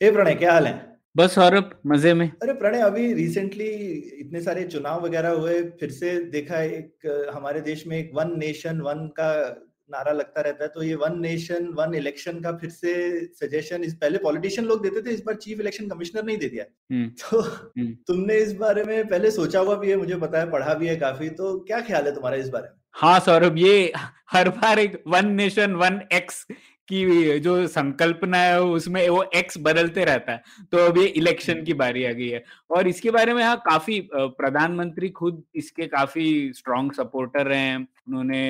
हे प्रणय क्या हाल है? बस सौरभ मज़े में। अरे प्रणय अभी रिसेंटली इतने सारे चुनाव वगैरह हुए फिर से देखा एक हमारे देश में एक वन नेशन वन का नारा लगता रहता है तो ये वन नेशन वन इलेक्शन का फिर से सजेशन इस पहले पॉलिटिशियन लोग देते थे इस बार चीफ इलेक्शन कमिश्नर नहीं दे दिया। हम्म, तो हम्म। तुमने इस बारे में पहले सोचा हुआ भी है मुझे पता है पढ़ा भी है काफ़ी तो क्या ख्याल है तुम्हारा इस बारे में? हाँ सौरभ ये हर बार एक वन नेशन वन एक्स की जो संकल्पना है उसमें वो एक्स बदलते रहता है। तो अब ये इलेक्शन की बारी आ गई है। और इसके बारे में हाँ काफ़ी प्रधानमंत्री खुद इसके काफ़ी स्ट्रॉन्ग सपोर्टर रहे हैं। उन्होंने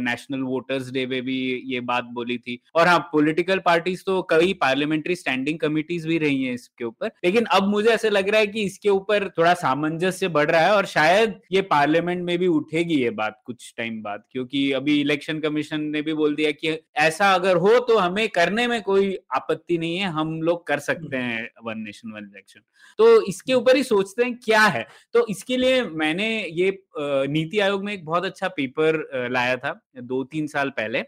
नेशनल वोटर्स डे पे भी ये बात बोली थी। और हाँ पॉलिटिकल पार्टीज़ तो कई पार्लियामेंट्री स्टैंडिंग कमिटीज भी रही हैं इसके ऊपर। लेकिन अब मुझे ऐसे लग रहा है कि इसके ऊपर थोड़ा सामंजस्य बढ़ रहा है और शायद ये पार्लियामेंट में भी उठेगी ये बात कुछ टाइम बाद। क्योंकि अभी इलेक्शन कमीशन ने भी बोल दिया कि ऐसा अगर हो तो हमें करने में कोई आपत्ति नहीं है हम लोग कर सकते हैं वन नेशन वन इलेक्शन तो इसके ऊपर ही सोचते हैं क्या है? तो इसके लिए मैंने ये नीति आयोग में एक बहुत अच्छा पेपर लाया था दो तीन साल पहले,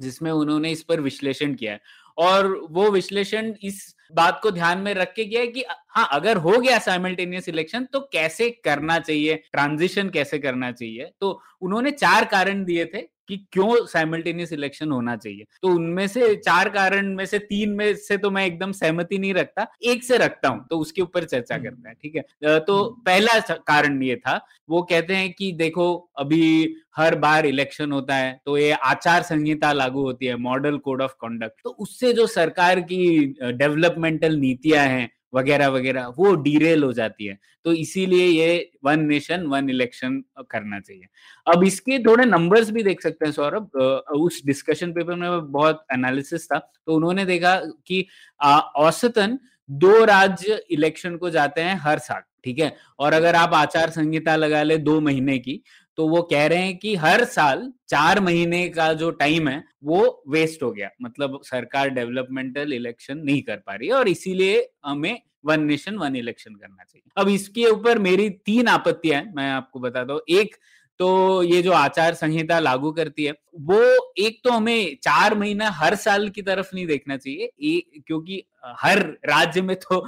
जिसमें उन्होंने इस पर विश्लेषण किया है। और वो विश्लेषण इस बात को ध्यान में रख के किया है कि हाँ अगर हो गया साइमल्टेनियस इलेक्शन तो कैसे करना चाहिए? ट्रांजिशन कैसे करना चाहिए? तो उन्होंने चार कारण दिए थे कि क्यों साइमल्टेनियस इलेक्शन होना चाहिए तो उनमें से चार कारण में से तीन में से तो मैं एकदम सहमति नहीं रखता एक से रखता हूँ तो उसके ऊपर चर्चा हम्म। करते हैं ठीक है तो हम्म। पहला कारण ये था वो कहते हैं कि देखो अभी हर बार इलेक्शन होता है तो ये आचार संहिता लागू होती है मॉडल कोड ऑफ़ कंडक्ट तो उससे जो सरकार की डेवलपमेंटल नीतियाँ हैं वगैरह वगैरह, वो डीरेल हो जाती है। तो इसीलिए ये वन नेशन वन इलेक्शन करना चाहिए। अब इसके थोड़े नंबर्स भी देख सकते हैं, सौरभ। उस डिस्कशन पेपर में बहुत एनालिसिस था। तो उन्होंने देखा कि औसतन दो राज्य इलेक्शन को जाते हैं हर साल, ठीक है? और अगर आप आचार संहिता लगा ले दो महीने की तो वो कह रहे हैं कि हर साल चार महीने का जो टाइम है वो वेस्ट हो गया। मतलब सरकार डेवलपमेंटल इलेक्शन नहीं कर पा रही है और इसीलिए हमें वन नेशन वन इलेक्शन करना चाहिए। अब इसके ऊपर मेरी तीन आपत्तियाँ हैं मैं आपको बता दूँ एक तो ये जो आचार संहिता लागू करती है वो एक तो हमें चार महीना हर साल की तरफ़ नहीं देखना चाहिए ए, क्योंकि हर राज्य में तो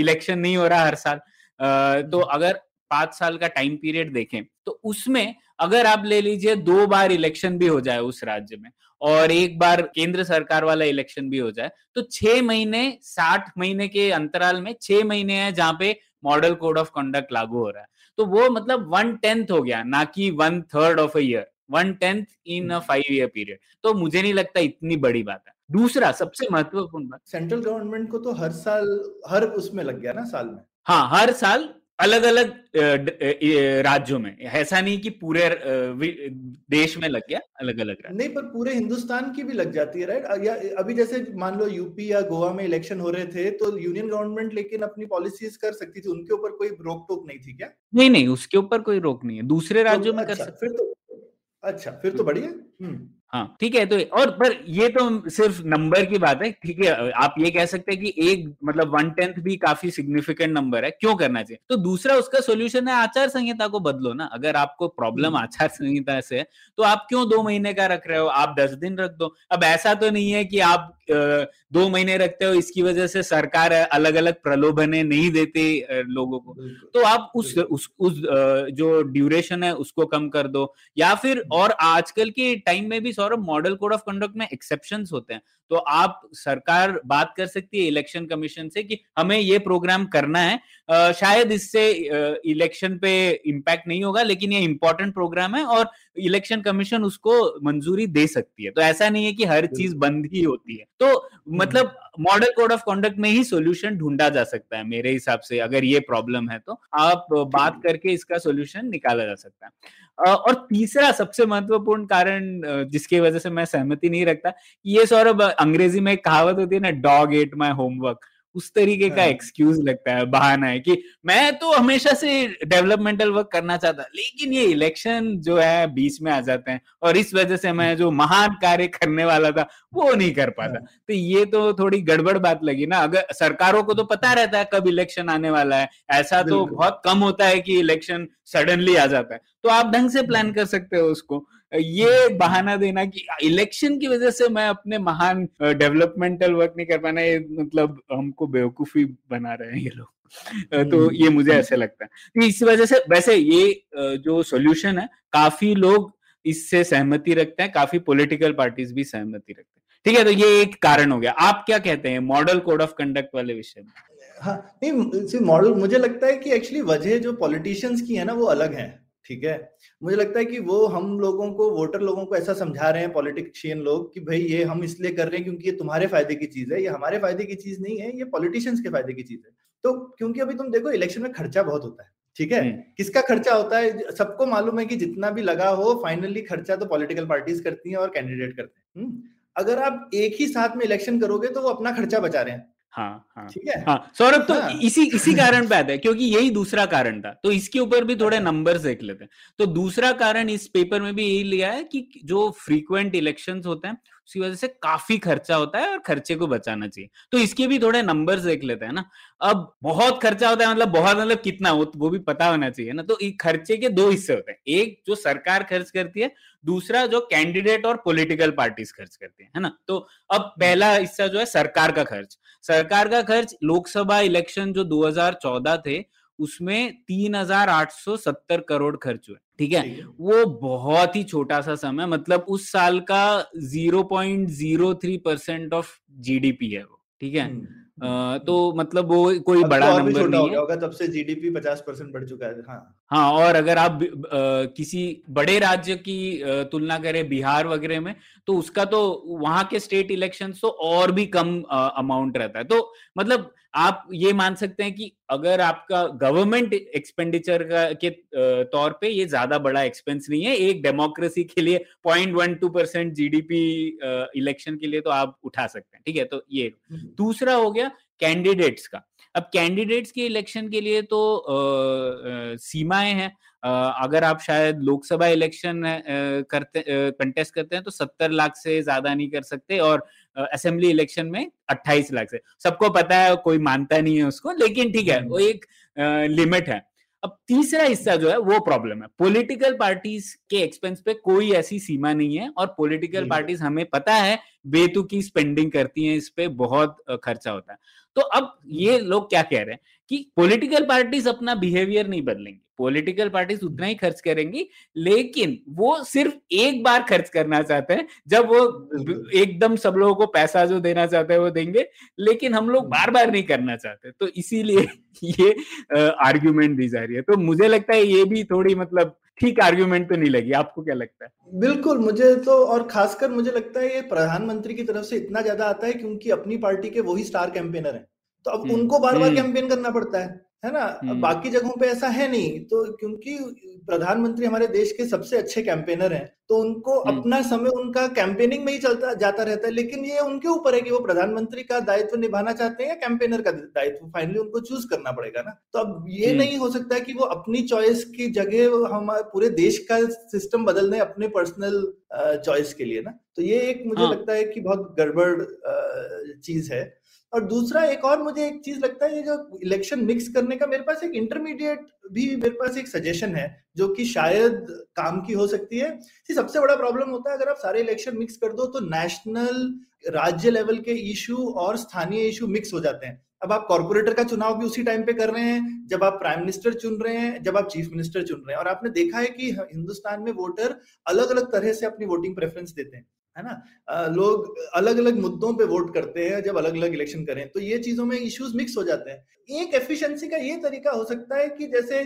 इलेक्शन नहीं हो रहा हर साल। अ, तो अगर पाँच साल का टाइम पीरियड देखें तो उसमें अगर आप ले लीजिए दो बार इलेक्शन भी हो जाए उस राज्य में और एक बार केंद्र सरकार वाला इलेक्शन भी हो जाए तो छह महीने साठ महीने के अंतराल में छह महीने हैं जहाँ पे मॉडल कोड ऑफ़ कंडक्ट लागू हो रहा है। तो वो मतलब वन टेंथ हो गया ना कि one third of a year one tenth in a five year period. तो मुझे नहीं लगता इतनी बड़ी बात है। दूसरा सबसे महत्वपूर्ण बात सेंट्रल गवर्नमेंट को तो हर साल हर उसमें लग गया ना साल में? हाँ हर साल अलग अलग राज्यों में। ऐसा नहीं कि पूरे देश में लग गया अलग अलग राज्य। नहीं पर पूरे हिंदुस्तान की भी लग जाती है राइट? या अभी जैसे मान लो यूपी या गोवा में इलेक्शन हो रहे थे तो यूनियन गवर्नमेंट लेकिन अपनी पॉलिसीज़ कर सकती थी उनके ऊपर कोई रोक टोक नहीं थी क्या? नहीं नहीं उसके ऊपर कोई रोक नहीं है। दूसरे राज्यों तो में अच्छा, कर सकते फिर तो अच्छा फिर तो बढ़िया हम्म। हाँ ठीक है तो और पर ये तो सिर्फ़ नंबर की बात है ठीक है आप ये कह सकते हैं कि एक मतलब वन टेंथ भी काफ़ी सिग्निफिकेंट नंबर है क्यों करना चाहिए? तो दूसरा उसका सोल्यूशन है आचार संहिता को बदलो ना अगर आपको प्रॉब्लम हम्म। आचार संहिता से है तो आप क्यों दो महीने का रख रहे हो? आप दस दिन रख दो। अब ऐसा तो नहीं है कि आप दो महीने रखते हो इसकी वजह से सरकार अलग अलग प्रलोभने नहीं देती लोगों को। तो आप उस उस उस जो ड्यूरेशन है उसको कम कर दो। या फिर और आजकल के टाइम में भी Saurabh model code of conduct में एक्सेप्शंस होते हैं। तो आप सरकार बात कर सकती है इलेक्शन कमीशन से कि हमें ये प्रोग्राम करना है। अ, शायद इससे इलेक्शन पे इम्पैक्ट नहीं होगा लेकिन ये इंपॉर्टेंट प्रोग्राम है और इलेक्शन कमीशन उसको मंजूरी दे सकती है। तो ऐसा नहीं है कि हर चीज़ बंद ही होती है। तो मतलब मॉडल कोड ऑफ़ कंडक्ट में ही सोल्यूशन ढूंढा जा सकता है मेरे हिसाब से अगर ये प्रॉब्लम है तो। आप बात करके इसका सोल्यूशन निकाला जा सकता है। और तीसरा सबसे महत्वपूर्ण कारण जिसकी वजह से मैं सहमति नहीं रखता, ये सौरभ, अंग्रेज़ी में एक कहावत होती है ना डॉग एट माई होमवर्क उस तरीके का एक्सक्यूज हाँ। लगता है बहाना है कि मैं तो हमेशा से डेवलपमेंटल वर्क करना चाहता लेकिन ये इलेक्शन जो है बीच में आ जाते हैं और इस वजह से मैं जो महान कार्य करने वाला था वो नहीं कर पाता। हाँ। तो ये तो थोड़ी गड़बड़ बात लगी ना अगर सरकारों को तो पता रहता है कब इलेक्शन आने वाला है ऐसा तो बहुत कम होता है कि इलेक्शन सडनली आ जाता है। तो आप ढंग से प्लान कर सकते हो उसको। ये बहाना देना कि इलेक्शन की वजह से मैं अपने महान डेवलपमेंटल वर्क नहीं कर पाना ये मतलब हमको बेवकूफ़ी बना रहे हैं ये लोग। तो ये मुझे हम्म। ऐसे लगता है। तो इस वजह से वैसे ये जो सॉल्यूशन है काफ़ी लोग इससे सहमति रखते हैं काफ़ी पॉलिटिकल पार्टीज़ भी सहमति रखते हैं। ठीक है तो ये एक कारण हो गया। आप क्या कहते हैं मॉडल कोड ऑफ़ कंडक्ट वाले विषय में? हाँ नहीं मॉडल मुझे लगता है कि एक्चुअली वजह जो पॉलिटिशियंस की है ना वो अलग है। ठीक है? मुझे लगता है कि वो हम लोगों को वोटर लोगों को ऐसा समझा रहे हैं पॉलिटिशियन लोग कि भाई ये हम इसलिए कर रहे हैं क्योंकि ये तुम्हारे फ़ायदे की चीज़ है ये हमारे फ़ायदे की चीज़ नहीं है ये पॉलिटिशियंस के फ़ायदे की चीज़ है। तो क्योंकि अभी तुम देखो इलेक्शन में खर्चा बहुत होता है ठीक है? हम्म। किसका खर्चा होता है? सबको मालूम है कि जितना भी लगा हो फाइनली खर्चा तो पॉलिटिकल पार्टीज़ करती हैं और कैंडिडेट करते हैं। हम्म। अगर आप एक ही साथ में इलेक्शन करोगे तो वो अपना खर्चा बचा रहे हैं। हाँ हाँ। ठीक है? हाँ सौरभ तो हाँ. इसी इसी कारण पे आता है क्योंकि यही दूसरा कारण था। तो इसके ऊपर भी थोड़े नंबर देख लेते हैं। तो दूसरा कारण इस पेपर में भी यही लिया है कि जो फ्रीक्वेंट इलेक्शंस होते हैं उसकी वजह से काफ़ी खर्चा होता है और खर्चे को बचाना चाहिए। तो इसके भी थोड़े नंबर्स देख लेते हैं ना। अब बहुत खर्चा होता है मतलब बहुत मतलब कितना, वो वो भी पता होना चाहिए ना। तो खर्चे के दो हिस्से होते हैं। एक, जो सरकार खर्च करती है, दूसरा, जो कैंडिडेट और पॉलिटिकल पार्टीज़ खर्च करते हैं, है ना? तो अब पहला हिस्सा जो है सरकार का खर्च। सरकार का खर्च, लोकसभा इलेक्शन जो 2014 थे उसमें तीन हज़ार आठ सौ सत्तर करोड़ खर्च हुए ठीक है? वो बहुत ही छोटा सा समय मतलब उस साल का zero point zero three percent of GDP है वो ठीक है? हम्म। तो मतलब वो कोई बड़ा तो नंबर नहीं है। होगा तब से जीडीपी 50 परसेंट बढ़ चुका है हाँ। हाँ और अगर आप आ, किसी बड़े राज्य की तुलना करें बिहार वगैरह में तो उसका तो वहाँ के स्टेट इलेक्शन तो और भी कम अमाउंट रहता है। तो मतलब आप ये मान सकते हैं कि अगर आपका गवर्नमेंट एक्सपेंडिचर का के तौर पे ये ज़्यादा बड़ा एक्सपेंस नहीं है एक डेमोक्रेसी के लिए point one two percent GDP election के लिए तो आप उठा सकते हैं ठीक है? तो ये। हम्म। दूसरा हो गया कैंडिडेट्स का। अब कैंडिडेट्स के इलेक्शन के लिए तो सीमाएँ हैं। अगर आप शायद लोकसभा इलेक्शन करते कंटेस्ट करते हैं तो सत्तर लाख से ज़्यादा नहीं कर सकते और असेंबली इलेक्शन में अट्ठाईस लाख से। सबको पता है कोई मानता नहीं है उसको लेकिन ठीक है वो एक लिमिट है। अब तीसरा हिस्सा जो है वो प्रॉब्लम है। पॉलिटिकल पार्टीज़ के एक्सपेंस पे कोई ऐसी सीमा नहीं है और पॉलिटिकल पार्टीज़ हमें पता है बेतुकी स्पेंडिंग करती हैं इस पे बहुत खर्चा होता है। तो अब ये लोग क्या कह रहे हैं कि पॉलिटिकल पार्टीज़ अपना बिहेवियर नहीं बदलेंगे। पॉलिटिकल पार्टीज़ उतना ही खर्च करेंगी लेकिन वो सिर्फ़ एक बार खर्च करना चाहते हैं जब वो एकदम सब लोगों को पैसा जो देना चाहते हैं वो देंगे लेकिन हम लोग बार बार नहीं करना चाहते। तो इसीलिए ये आर्ग्यूमेंट दी जा रही है। तो मुझे लगता है ये भी थोड़ी मतलब ठीक आर्ग्यूमेंट तो नहीं लगी आपको क्या लगता है? बिल्कुल मुझे तो और खासकर मुझे लगता है ये प्रधानमंत्री की तरफ़ से इतना ज़्यादा आता है क्योंकि अपनी पार्टी के वही स्टार कैंपेनर है। तो अब हम्म, उनको बार बार कैंपेन। करना पड़ता है। है ना? हम्म। बाकी जगहों पे ऐसा है नहीं तो क्योंकि प्रधानमंत्री हमारे देश के सबसे अच्छे कैंपेनर हैं तो उनको अपना समय उनका कैंपेनिंग में ही चलता जाता रहता है लेकिन ये उनके ऊपर है कि वो प्रधानमंत्री का दायित्व निभाना चाहते हैं या कैंपेनर का दायित्व फाइनली उनको चूज़ करना पड़ेगा ना? तो अब ये नहीं हो सकता कि वो अपनी चॉइस की जगह हमारे पूरे देश का सिस्टम बदल दें अपने पर्सनल चॉइस के लिए ना? तो ये एक मुझे हाँ. लगता है कि बहुत गड़बड़ चीज़ है। और दूसरा एक और मुझे एक चीज़ लगता है, ये जो इलेक्शन मिक्स करने का, मेरे पास एक इंटरमीडिएट भी मेरे पास एक सजेशन है, जो कि शायद काम की हो सकती है। सबसे बड़ा प्रॉब्लम होता है, अगर आप सारे इलेक्शन मिक्स कर दो तो नेशनल राज्य लेवल के इशू और स्थानीय इशू मिक्स हो जाते हैं। अब आप कॉर्पोरेटर का चुनाव भी उसी टाइम पे कर रहे हैं, जब आप प्राइम मिनिस्टर चुन रहे हैं, जब आप चीफ मिनिस्टर चुन रहे हैं। और आपने देखा है कि हिंदुस्तान में वोटर अलग अलग तरह से अपनी वोटिंग प्रेफरेंस देते हैं। है ना? लोग अलग अलग मुद्दों पे वोट करते हैं जब अलग अलग इलेक्शन करें तो ये चीज़ों में इश्यूज़ मिक्स हो जाते हैं। एक एफिशिएंसी का ये तरीका हो सकता है कि जैसे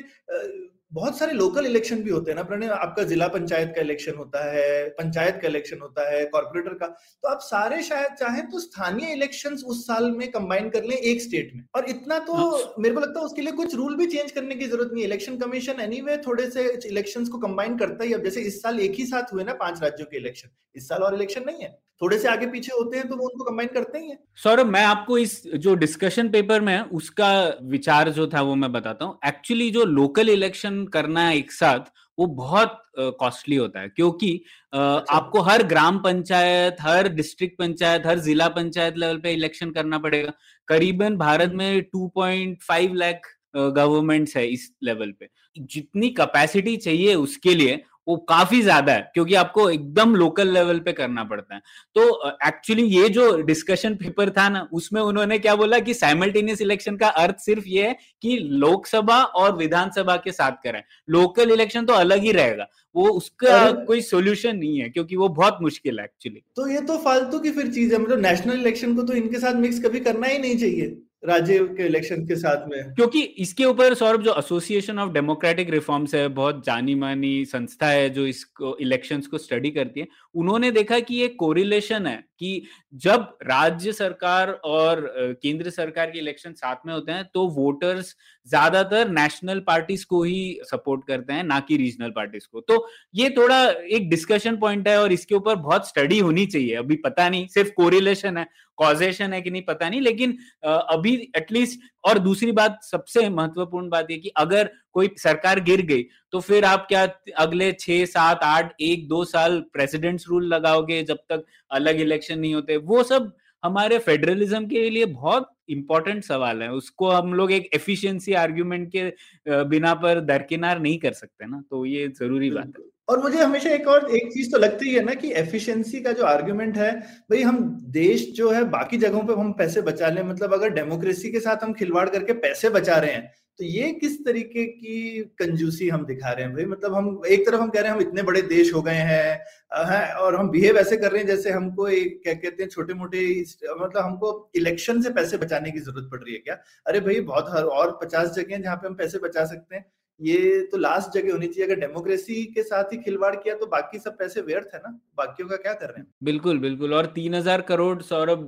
बहुत सारे लोकल इलेक्शन भी होते हैं ना प्रणय आपका जिला पंचायत का इलेक्शन होता है पंचायत का इलेक्शन होता है कॉर्पोरेटर का। तो आप सारे शायद चाहें तो स्थानीय इलेक्शन उस साल में कंबाइन कर लें एक स्टेट में। और इतना तो हाँ। मेरे को लगता है उसके लिए कुछ रूल भी चेंज करने की ज़रूरत नहीं इलेक्शन कमीशन एनी थोड़े से इलेक्शन को कंबाइन करता ही अब जैसे इस साल एक ही साथ हुए ना पाँच राज्यों के इलेक्शन इस साल और इलेक्शन नहीं है। थोड़े से आगे पीछे होते हैं तो वो उनको कंबाइन करते ही हैं। सौरभ मैं आपको इस जो डिस्कशन पेपर में उसका विचार जो था वो मैं बताता हूँ। एक्चुअली जो लोकल इलेक्शन करना एक साथ वो बहुत कॉस्टली होता है। क्योंकि अच्छा। आपको हर ग्राम पंचायत हर डिस्ट्रिक्ट पंचायत हर जिला पंचायत लेवल पे इलेक्शन करना पड़ेगा। करीबन भारत में 2.5 लाख गवर्नमेंट्स है इस लेवल पे। जितनी कैपेसिटी चाहिए उसके लिए वो काफ़ी ज़्यादा है क्योंकि आपको एकदम लोकल लेवल पे करना पड़ता है। तो एक्चुअली ये जो डिस्कशन पेपर था ना उसमें उन्होंने क्या बोला कि साइमल्टेनियस इलेक्शन का अर्थ सिर्फ़ ये है कि लोकसभा और विधानसभा के साथ करें। लोकल इलेक्शन तो अलग ही रहेगा। वो उसका कोई सोल्यूशन नहीं है क्योंकि वो बहुत मुश्किल है एक्चुअली तो ये तो फालतू की फिर चीज़ है मतलब नेशनल इलेक्शन को तो इनके साथ मिक्स कभी करना ही नहीं चाहिए। राज्य के इलेक्शन के साथ में। क्योंकि इसके ऊपर सौरभ, जो एसोसिएशन ऑफ़ डेमोक्रेटिक रिफॉर्म्स है, बहुत जानी मानी संस्था है, जो इसको इलेक्शंस को स्टडी करती है उन्होंने देखा कि ये कोरिलेशन है कि जब राज्य सरकार और केंद्र सरकार के इलेक्शन साथ में होते हैं तो वोटर्स ज़्यादातर नेशनल पार्टीज़ को ही सपोर्ट करते हैं, ना कि रीजनल पार्टीज़ को। तो ये थोड़ा एक डिस्कशन पॉइंट है और इसके ऊपर बहुत स्टडी होनी चाहिए। अभी पता नहीं, सिर्फ़ कोरिलेशन है कॉजेशन है कि नहीं पता नहीं, लेकिन अभी एटलीस्ट और दूसरी बात, सबसे महत्वपूर्ण बात ये कि अगर कोई सरकार गिर गई तो फिर आप क्या अगले छह, सात, आठ, एक, दो साल प्रेसिडेंट्स रूल लगाओगे जब तक अलग इलेक्शन नहीं होते? वो सब हमारे फेडरलिज्म के लिए बहुत इंपॉर्टेंट सवाल है। उसको हम लोग एक एफिशिएंसी आर्ग्यूमेंट के बिना पर दरकिनार नहीं कर सकते ना तो ये ज़रूरी बात है। और मुझे हमेशा एक और एक चीज़ तो लगती है ना कि एफिशिएंसी का जो आर्गुमेंट है भाई हम देश जो है बाकी जगहों पे हम पैसे बचा लें। मतलब अगर डेमोक्रेसी के साथ हम खिलवाड़ करके पैसे बचा रहे हैं तो ये किस तरीके की कंजूसी हम दिखा रहे हैं भाई? मतलब हम एक तरफ़ हम कह रहे हैं हम इतने बड़े देश हो गए हैं है, और हम बिहेव ऐसे कर रहे हैं जैसे हमको एक क्या कहते हैं छोटे मोटे मतलब हमको इलेक्शन से पैसे बचाने की ज़रूरत पड़ रही है क्या? अरे भाई बहुत हर और पचास जगह है जहाँ पे हम पैसे बचा सकते हैं। ये तो लास्ट जगह होनी चाहिए। अगर डेमोक्रेसी के साथ ही खिलवाड़ किया तो बाकी सब पैसे व्यर्थ है ना? बाकियों का क्या कर रहे हैं? बिल्कुल बिल्कुल। और तीन हज़ार करोड़ सौरभ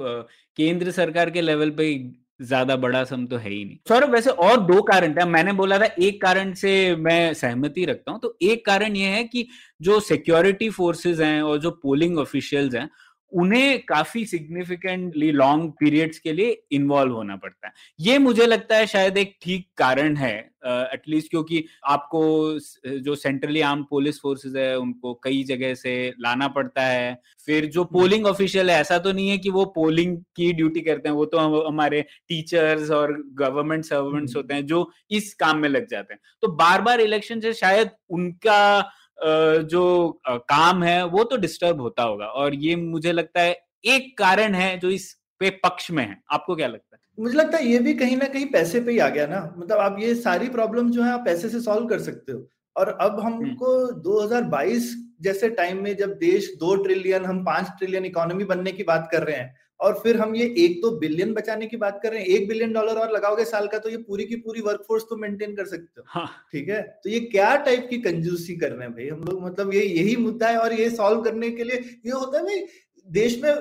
केंद्र सरकार के लेवल पे ज़्यादा बड़ा सम तो है ही नहीं। सौरभ, वैसे और दो कारण थे। मैंने बोला था एक कारण से मैं सहमति रखता हूँ। तो एक कारण ये है कि जो सिक्योरिटी फोर्सेस हैं और जो पोलिंग ऑफिशियल्स हैं उन्हें काफ़ी सिग्निफिकेंटली लॉन्ग पीरियड्स के लिए इन्वॉल्व होना पड़ता है। ये मुझे लगता है शायद एक ठीक कारण है एटलीस्ट uh, क्योंकि आपको जो सेंट्रली आर्म पुलिस फोर्सेस है उनको कई जगह से लाना पड़ता है। फिर जो पोलिंग ऑफिशियल है ऐसा तो नहीं है कि वो पोलिंग की ड्यूटी करते हैं वो तो हमारे टीचर्स और गवर्नमेंट सर्वेंट्स होते हैं जो इस काम में लग जाते हैं। तो बार बार इलेक्शन से शायद उनका जो काम है वो तो डिस्टर्ब होता होगा। और ये मुझे लगता है एक कारण है जो इस पे पक्ष में है। आपको क्या लगता है? मुझे लगता है ये भी कहीं ना कहीं पैसे पे ही आ गया ना। मतलब आप ये सारी प्रॉब्लम जो है आप पैसे से सॉल्व कर सकते हो। और अब हमको 2022 जैसे टाइम में जब देश दो ट्रिलियन हम पाँच ट्रिलियन इकोनॉमी बनने की बात कर रहे हैं और फिर हम ये एक दो बिलियन बचाने की बात कर रहे हैं। एक बिलियन डॉलर और लगाओगे साल का तो ये पूरी की पूरी वर्कफोर्स तो मेंटेन कर सकते हो। हाँ। ठीक है? तो ये क्या टाइप की कंजूसी कर रहे हैं भाई? हम लोग मतलब ये यही मुद्दा है और ये सॉल्व करने के लिए ये होता है भाई देश में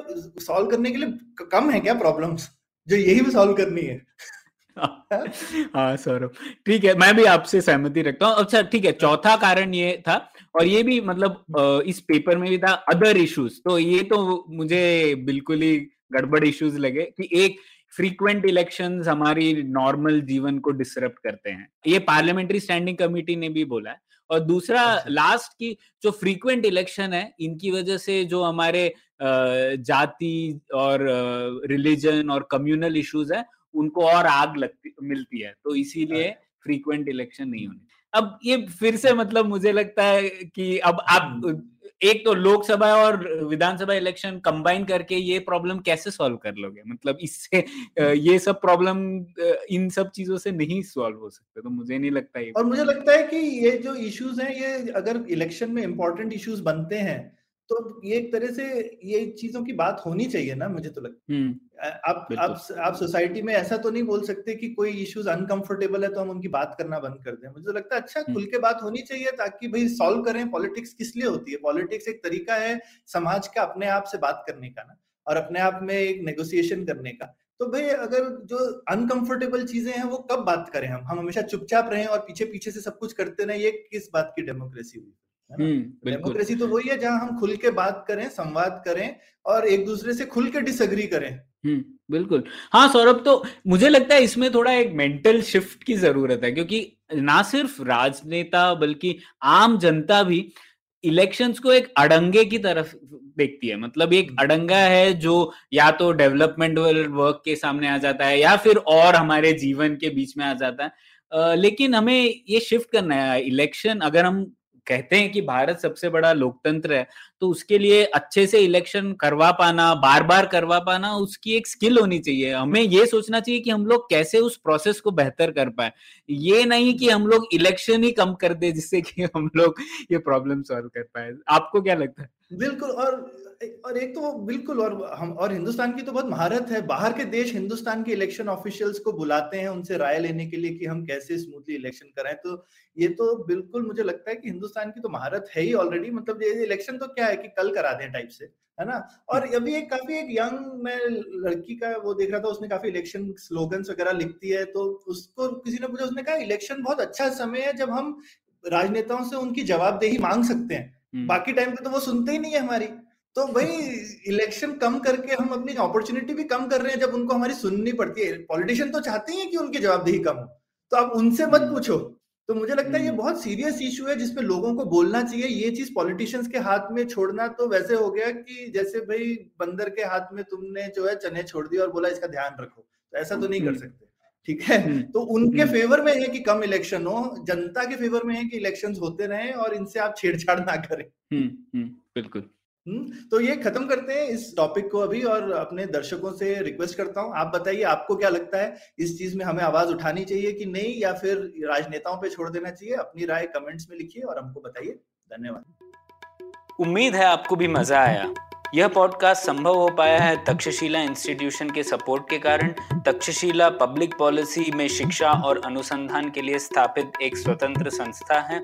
सॉल्व करने के लिए कम है क्या प्रॉब्लम्स जो यही भी सॉल्व करनी है। हाँ सौरभ। ठीक है मैं भी आपसे सहमति रखता हूँ। अच्छा ठीक है चौथा कारण ये था और ये भी मतलब इस पेपर में भी था अदर इश्यूज़ तो ये तो मुझे बिल्कुल ही गड़बड़ इश्यूज़ लगे कि एक फ्रीक्वेंट इलेक्शंस हमारी नॉर्मल जीवन को डिसरप्ट करते हैं। ये पार्लियामेंट्री स्टैंडिंग कमेटी ने भी बोला है। और दूसरा लास्ट अच्छा। की जो फ्रीक्वेंट इलेक्शन है इनकी वजह से जो हमारे जाति और रिलीजन और कम्युनल इश्यूज़ है उनको और आग लगती मिलती है तो इसीलिए फ्रीक्वेंट अच्छा। इलेक्शन नहीं होने। अब ये फिर से मतलब मुझे लगता है कि अब आप हम्म। एक तो लोकसभा और विधानसभा इलेक्शन कंबाइन करके ये प्रॉब्लम कैसे सॉल्व कर लोगे? मतलब इससे ये सब प्रॉब्लम इन सब चीज़ों से नहीं सॉल्व हो सकते तो मुझे नहीं लगता ये और मुझे लगता है कि ये जो इश्यूज़ हैं ये अगर इलेक्शन में इंपॉर्टेंट इश्यूज़ बनते हैं तो ये एक तरह से ये चीज़ों की बात होनी चाहिए ना मुझे तो लगता है आप आप आप सोसाइटी में ऐसा तो नहीं बोल सकते कि कोई इश्यूज़ अनकंफर्टेबल है तो हम उनकी बात करना बंद कर दें। मुझे तो लगता है अच्छा हम्म। खुल के बात होनी चाहिए ताकि भाई सॉल्व करें पॉलिटिक्स किस लिए होती है? पॉलिटिक्स एक तरीका है समाज का अपने आप से बात करने का ना और अपने आप में एक नेगोशिएशन करने का। तो भाई अगर जो अनकंफर्टेबल चीज़ें हैं वो कब बात करें हम? हम हमेशा चुपचाप रहें और पीछे पीछे से सब कुछ करते रहे ये किस बात की डेमोक्रेसी हुई? डेमोक्रेसी तो वही है जहाँ हम खुल के बात करें संवाद करें और एक दूसरे से खुल के डिसएग्री करें। हम्म बिल्कुल। हाँ सौरभ तो मुझे लगता है इसमें थोड़ा एक मेंटल शिफ्ट की ज़रूरत है क्योंकि ना सिर्फ़ राजनेता बल्कि आम जनता भी इलेक्शंस को एक अड़ंगे की तरफ़ देखती है। मतलब एक अड़ंगा है जो या तो डेवलपमेंट वर्क के सामने आ जाता है या फिर और हमारे जीवन के बीच में आ जाता है। लेकिन हमें ये शिफ्ट करना है। इलेक्शन अगर हम कहते हैं कि भारत सबसे बड़ा लोकतंत्र है तो उसके लिए अच्छे से इलेक्शन करवा पाना बार बार करवा पाना, उसकी एक स्किल होनी चाहिए। हमें ये सोचना चाहिए कि हम लोग कैसे उस प्रोसेस को बेहतर कर पाए। ये नहीं कि हम लोग इलेक्शन ही कम कर दे जिससे कि हम लोग ये प्रॉब्लम सॉल्व कर पाए। आपको क्या लगता है? बिल्कुल, और और एक तो बिल्कुल और हम और हिंदुस्तान की तो बहुत महारत है। बाहर के देश हिंदुस्तान के इलेक्शन ऑफिशियल्स को बुलाते हैं उनसे राय लेने के लिए कि हम कैसे स्मूथली इलेक्शन कराएँ। तो ये तो बिल्कुल मुझे लगता है कि हिंदुस्तान की तो महारत है ही ऑलरेडी मतलब ये इलेक्शन तो क्या है कि कल करा दें टाइप से है ना? और अभी एक काफ़ी एक यंग मैं लड़की का वो देख रहा था उसने काफ़ी इलेक्शन स्लोगन्स वगैरह लिखती है तो उसको किसी ने पूछा उसने कहा इलेक्शन बहुत अच्छा समय है जब हम राजनेताओं से उनकी जवाबदेही मांग सकते हैं। हम्म। बाकी टाइम पे तो वो सुनते ही नहीं है हमारी। तो भाई इलेक्शन कम करके हम अपनी अपॉर्चुनिटी भी कम कर रहे हैं जब उनको हमारी सुननी पड़ती है। पॉलिटिशियन तो चाहते हैं कि उनकी जवाबदेही कम हो। तो आप उनसे मत हम्म। पूछो। तो मुझे लगता है ये हम्म। बहुत सीरियस इशू है जिसपे लोगों को बोलना चाहिए। ये चीज़ पॉलिटिशियंस के हाथ में छोड़ना तो वैसे हो गया कि जैसे भाई बंदर के हाथ में तुमने जो है चने छोड़ दिया और बोला इसका ध्यान रखो। तो ऐसा तो नहीं कर हम्म। सकते। ठीक है? तो उनके फेवर में है कि कम इलेक्शन हो। जनता के फेवर में है कि इलेक्शंस होते रहे और इनसे आप छेड़छाड़ ना करें। बिल्कुल। तो ये खत्म करते हैं इस टॉपिक को अभी और अपने दर्शकों से रिक्वेस्ट करता हूँ। आप बताइए, आपको क्या लगता है इस चीज़ में हमें आवाज़ उठानी चाहिए कि नहीं या फिर राजनेताओं पे छोड़ देना चाहिए? अपनी राय कमेंट्स में लिखिए और हमको बताइए। धन्यवाद। उम्मीद है आपको भी मज़ा आया। यह पॉडकास्ट संभव हो पाया है तक्षशिला इंस्टीट्यूशन के सपोर्ट के कारण। तक्षशिला पब्लिक पॉलिसी में शिक्षा और अनुसंधान के लिए स्थापित एक स्वतंत्र संस्था है।